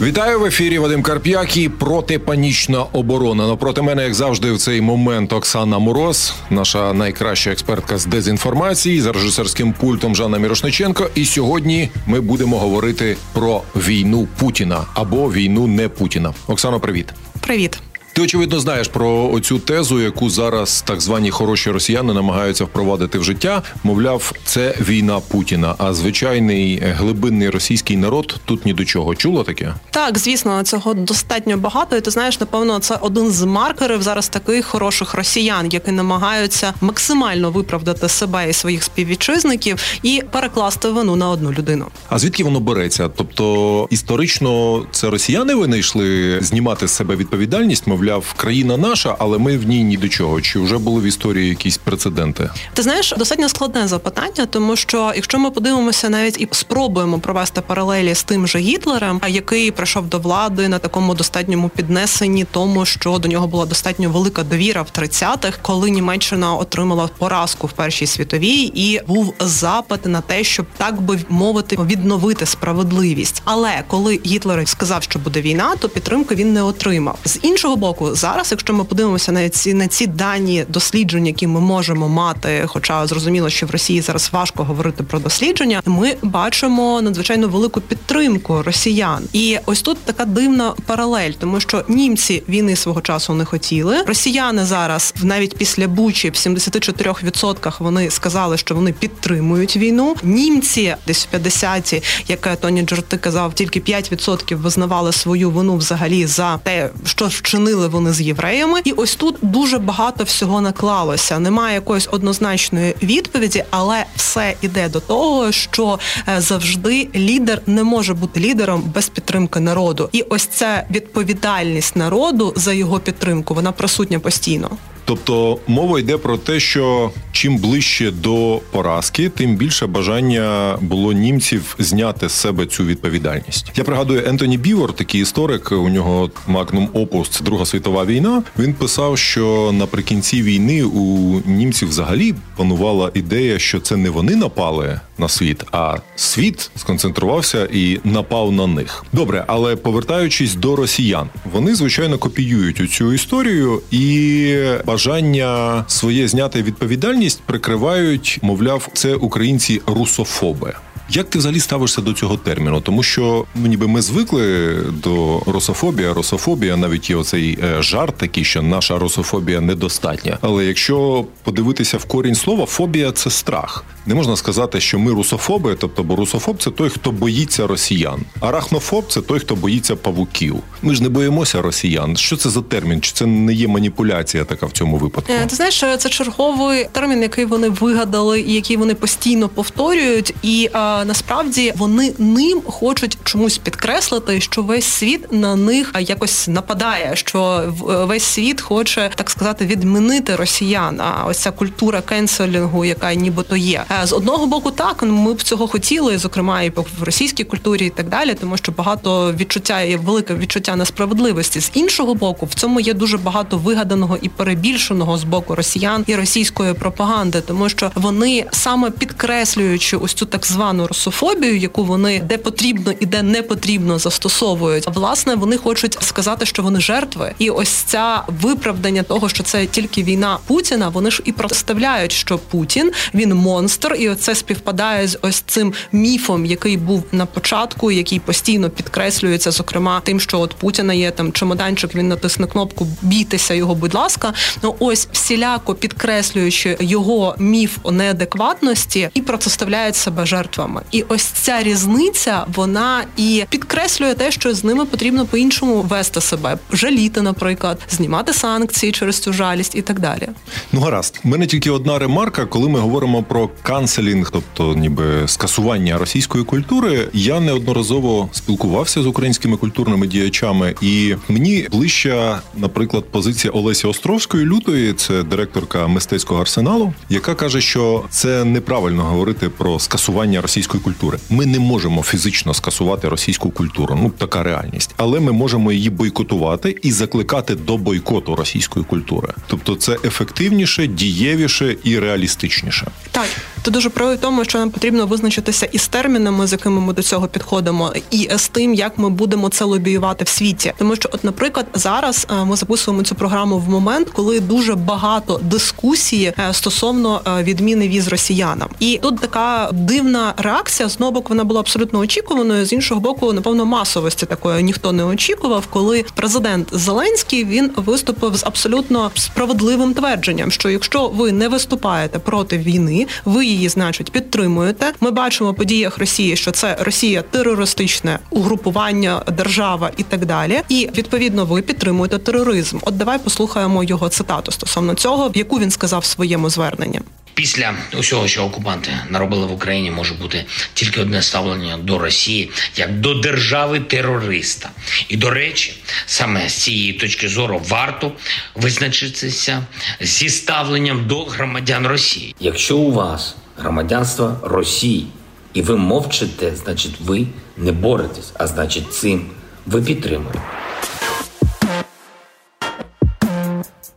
Вітаю в ефірі Вадим Карп'як і протипанічна оборона. Напроти мене, як завжди, в цей момент Оксана Мороз, наша найкраща експертка з дезінформації за режисерським пультом Жанна Мірошниченко. І сьогодні ми будемо говорити про війну Путіна або війну не Путіна. Оксано, привіт. Привіт. Ти очевидно знаєш про оцю тезу, яку зараз так звані хороші росіяни намагаються впровадити в життя. Мовляв, це війна Путіна. А звичайний глибинний російський народ тут ні до чого. Чула таке? Так, звісно, цього достатньо багато. І ти знаєш, напевно, це один з маркерів зараз таких хороших росіян, які намагаються максимально виправдати себе і своїх співвітчизників і перекласти вину на одну людину. А звідки воно береться? Тобто історично це росіяни винайшли знімати з себе відповідальність, мовляв мовляв, країна наша, але ми в ній ні до чого. Чи вже були в історії якісь прецеденти? Ти знаєш, достатньо складне запитання, тому що якщо ми подивимося навіть і спробуємо провести паралелі з тим же Гітлером, який прийшов до влади на такому достатньому піднесенні, тому що до нього була достатньо велика довіра в 30-х, коли Німеччина отримала поразку в першій світовій, і був запит на те, щоб так би мовити відновити справедливість. Але коли Гітлер сказав, що буде війна, то підтримки він не отримав. З іншого боку року. Зараз, якщо ми подивимося на ці на ці дані досліджень, які ми можемо мати, хоча зрозуміло, що в Росії зараз важко говорити про дослідження, ми бачимо надзвичайно велику підтримку росіян. І ось тут така дивна паралель, тому що німці війни свого часу не хотіли. Росіяни зараз, навіть після Бучі, в 74% вони сказали, що вони підтримують війну. Німці десь в 50-ті, як Тоні Джорти казав, тільки 5% визнавали свою вину взагалі за те, що вчинили говорили вони з євреями, і ось тут дуже багато всього наклалося. Немає якоїсь однозначної відповіді, але все іде до того, що е, завжди лідер не може бути лідером без підтримки народу. І ось ця відповідальність народу за його підтримку вона присутня постійно. Тобто мова йде про те, що чим ближче до поразки, тим більше бажання було німців зняти з себе цю відповідальність. Я пригадую Ентоні Бівор, такий історик. У нього Magnum Opus Друга світова війна. Він писав, що наприкінці війни у німців взагалі панувала ідея, що це не вони напали на світ, а світ сконцентрувався і напав на них. Добре, але повертаючись до росіян, вони звичайно копіюють цю історію і бажання своє зняти відповідальність прикривають, мовляв, це українці русофоби. Як ти взагалі ставишся до цього терміну? Тому що ну, ніби ми звикли до рософобія, рософобія, навіть є оцей е, жарт такий, що наша рософобія недостатня. Але якщо подивитися в корінь слова, фобія це страх. Не можна сказати, що ми русофоби, тобто, бо русофоб це той, хто боїться росіян. Арахнофоб це той, хто боїться павуків. Ми ж не боїмося росіян. Що це за термін? Чи це не є маніпуляція така в цьому випадку? Е, ти знаєш, це черговий термін, який вони вигадали, і який вони постійно повторюють, і насправді вони ним хочуть чомусь підкреслити, що весь світ на них якось нападає, що весь світ хоче так сказати відмінити росіян. А ось ця культура кенселінгу, яка нібито є. Е, з одного боку, так ми б цього хотіли, зокрема і в російській культурі, і так далі, тому що багато відчуття є велике відчуття несправедливості. З іншого боку, в цьому є дуже багато вигаданого і перебільшеного з боку росіян і російської пропаганди, тому що вони саме підкреслюючи ось цю так звану русофобію, яку вони де потрібно і де не потрібно застосовують, власне вони хочуть сказати, що вони жертви, і ось ця виправдання того, що це тільки війна Путіна. Вони ж і проставляють, що Путін він монстр і це співпадає з ось цим міфом, який був на початку, який постійно підкреслюється, зокрема тим, що от Путіна є там чемоданчик, він натисне кнопку Бійтеся його, будь ласка. Ну ось всіляко підкреслюючи його міф неадекватності і протиставляють себе жертвам. Діячами. І ось ця різниця вона і підкреслює те, що з ними потрібно по-іншому вести себе, жаліти, наприклад, знімати санкції через цю жалість і так далі. Ну гаразд, мене тільки одна ремарка, коли ми говоримо про канцелінг, тобто ніби скасування російської культури. Я неодноразово спілкувався з українськими культурними діячами, і мені ближча, наприклад, позиція Олесі Островської лютої, це директорка мистецького арсеналу, яка каже, що це неправильно говорити про скасування російської культури. Ми не можемо фізично скасувати російську культуру. Ну така реальність, але ми можемо її бойкотувати і закликати до бойкоту російської культури. Тобто, це ефективніше, дієвіше і реалістичніше. Так, ти дуже правий в тому, що нам потрібно визначитися із термінами, з якими ми до цього підходимо, і з тим, як ми будемо це лобіювати в світі. Тому що, от, наприклад, зараз е, ми записуємо цю програму в момент, коли дуже багато дискусії е, стосовно е, відміни віз росіянам, і тут така дивна реакція. З одного боку, вона була абсолютно очікуваною, з іншого боку, напевно, масовості такої ніхто не очікував, коли президент Зеленський він виступив з абсолютно справедливим твердженням, що якщо ви не виступаєте проти війни, ви її, значить, підтримуєте. Ми бачимо в подіях Росії, що це Росія терористичне угрупування, держава і так далі. І відповідно ви підтримуєте тероризм. От давай послухаємо його цитату стосовно цього, яку він сказав в своєму зверненні. Після усього, що окупанти наробили в Україні, може бути тільки одне ставлення до Росії як до держави терориста. І до речі, саме з цієї точки зору варто визначитися зі ставленням до громадян Росії. Якщо у вас громадянство Росії і ви мовчите, значить ви не боретесь, а значить, цим ви підтримуєте.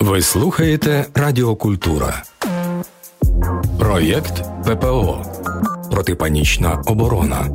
Ви слухаєте Радіокультура. Проєкт ППО. Протипанічна оборона.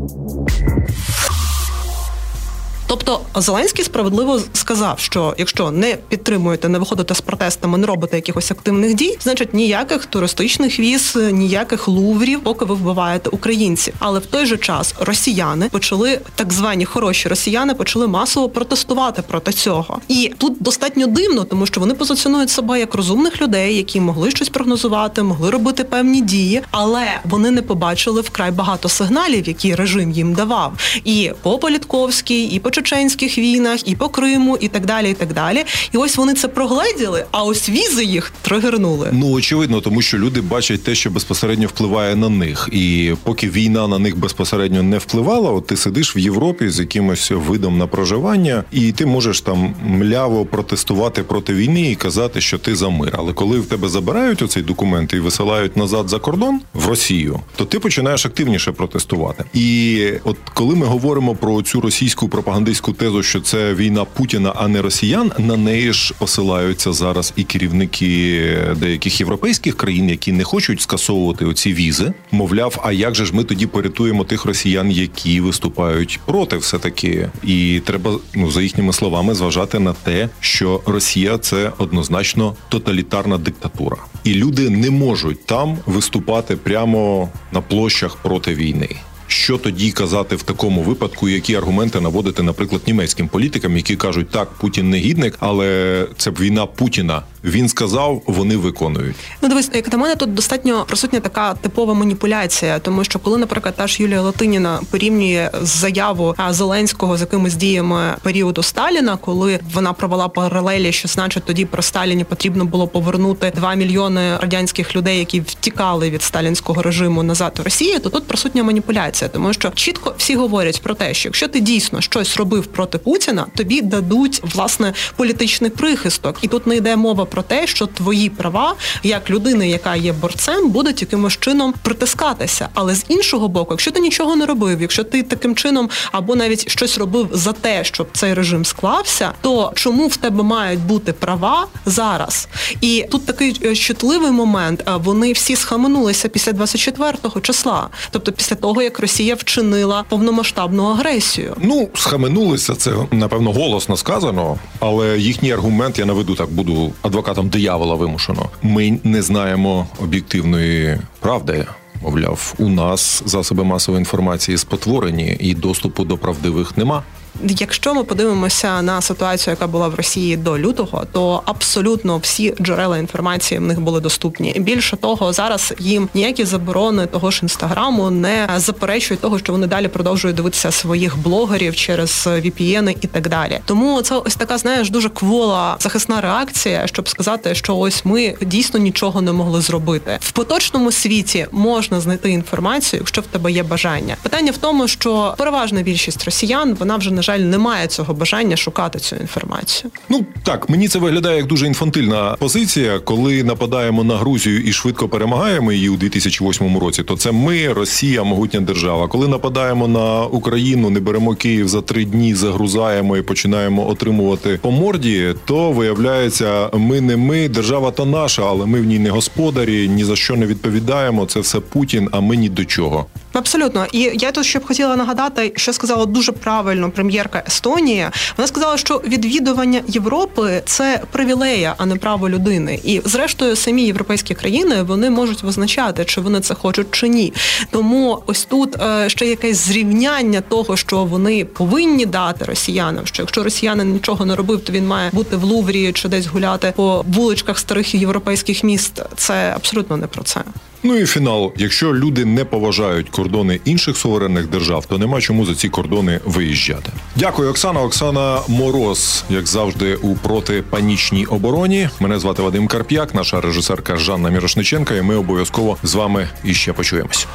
Тобто Зеленський справедливо сказав, що якщо не підтримуєте, не виходите з протестами, не робите якихось активних дій, значить ніяких туристичних віз, ніяких луврів, поки ви вбиваєте українців. Але в той же час росіяни почали так звані хороші росіяни почали масово протестувати проти цього. І тут достатньо дивно, тому що вони позиціонують себе як розумних людей, які могли щось прогнозувати, могли робити певні дії, але вони не побачили вкрай багато сигналів, які режим їм давав. І по Політковській, і по чеченських війнах, і по Криму, і так далі. І так далі. І ось вони це прогледіли, а ось візи їх тригернули. Ну очевидно, тому що люди бачать те, що безпосередньо впливає на них. І поки війна на них безпосередньо не впливала, от ти сидиш в Європі з якимось видом на проживання, і ти можеш там мляво протестувати проти війни і казати, що ти за мир. Але коли в тебе забирають оцей документ і висилають назад за кордон в Росію, то ти починаєш активніше протестувати. І от коли ми говоримо про цю російську пропагандистську пропагандистську тезу, що це війна Путіна, а не росіян. На неї ж посилаються зараз і керівники деяких європейських країн, які не хочуть скасовувати оці візи. Мовляв, а як же ж ми тоді порятуємо тих росіян, які виступають проти, все таки, і треба ну за їхніми словами зважати на те, що Росія це однозначно тоталітарна диктатура, і люди не можуть там виступати прямо на площах проти війни. Що тоді казати в такому випадку, які аргументи наводити, наприклад, німецьким політикам, які кажуть, так Путін негідник, але це б війна Путіна. Він сказав, вони виконують. Ну дивись, як на мене тут достатньо присутня така типова маніпуляція, тому що коли, наприклад, та ж Юлія Латиніна порівнює заяву Зеленського з якимись діями періоду Сталіна, коли вона провела паралелі, що значить тоді про Сталіні потрібно було повернути 2 мільйони радянських людей, які втікали від сталінського режиму назад у Росії, то тут присутня маніпуляція, тому що чітко всі говорять про те, що якщо ти дійсно щось робив проти Путіна, тобі дадуть власне політичний прихисток, і тут не йде мова про те, що твої права як людини, яка є борцем, будуть якимось чином притискатися. Але з іншого боку, якщо ти нічого не робив, якщо ти таким чином або навіть щось робив за те, щоб цей режим склався, то чому в тебе мають бути права зараз? І тут такий е, чутливий момент. Вони всі схаменулися після 24-го числа, тобто після того як Росія вчинила повномасштабну агресію. Ну схаменулися це напевно голосно сказано, але їхній аргумент я наведу так, буду адвокатом адвокатом диявола вимушено. Ми не знаємо об'єктивної правди. Мовляв, у нас засоби масової інформації спотворені і доступу до правдивих нема. Якщо ми подивимося на ситуацію, яка була в Росії до лютого, то абсолютно всі джерела інформації в них були доступні. Більше того, зараз їм ніякі заборони того ж інстаграму не заперечують того, що вони далі продовжують дивитися своїх блогерів через VPN і так далі. Тому це ось така, знаєш, дуже квола захисна реакція, щоб сказати, що ось ми дійсно нічого не могли зробити в поточному світі. Можна знайти інформацію, якщо в тебе є бажання. Питання в тому, що переважна більшість росіян вона вже на жаль не має цього бажання шукати цю інформацію. Ну так мені це виглядає як дуже інфантильна позиція, коли нападаємо на Грузію і швидко перемагаємо її у 2008 році. То це ми, Росія, могутня держава. Коли нападаємо на Україну, не беремо Київ за три дні, загрузаємо і починаємо отримувати по морді, то виявляється, ми не ми, держава то наша, але ми в ній не господарі, ні за що не відповідаємо. Це все Путін, а ми ні до чого. Абсолютно, і я тут ще б хотіла нагадати, що сказала дуже правильно прем'єрка Естонії. Вона сказала, що відвідування Європи це привілея, а не право людини. І зрештою, самі європейські країни вони можуть визначати, чи вони це хочуть чи ні. Тому ось тут е, ще якесь зрівняння того, що вони повинні дати росіянам. Що якщо росіянин нічого не робив, то він має бути в Луврі чи десь гуляти по вуличках старих європейських міст. Це абсолютно не про це. Ну і фінал: якщо люди не поважають кордони інших суверенних держав, то нема чому за ці кордони виїжджати. Дякую, Оксана. Оксана Мороз, як завжди, у протипанічній обороні. Мене звати Вадим Карп'як, наша режисерка Жанна Мірошниченка, і ми обов'язково з вами іще почуємось.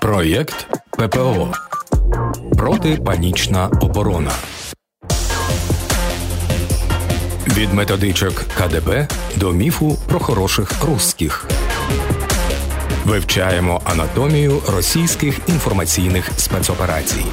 Проєкт ППО протипанічна оборона. Від методичок КДБ до міфу про хороших русських. Вивчаємо анатомію російських інформаційних спецоперацій.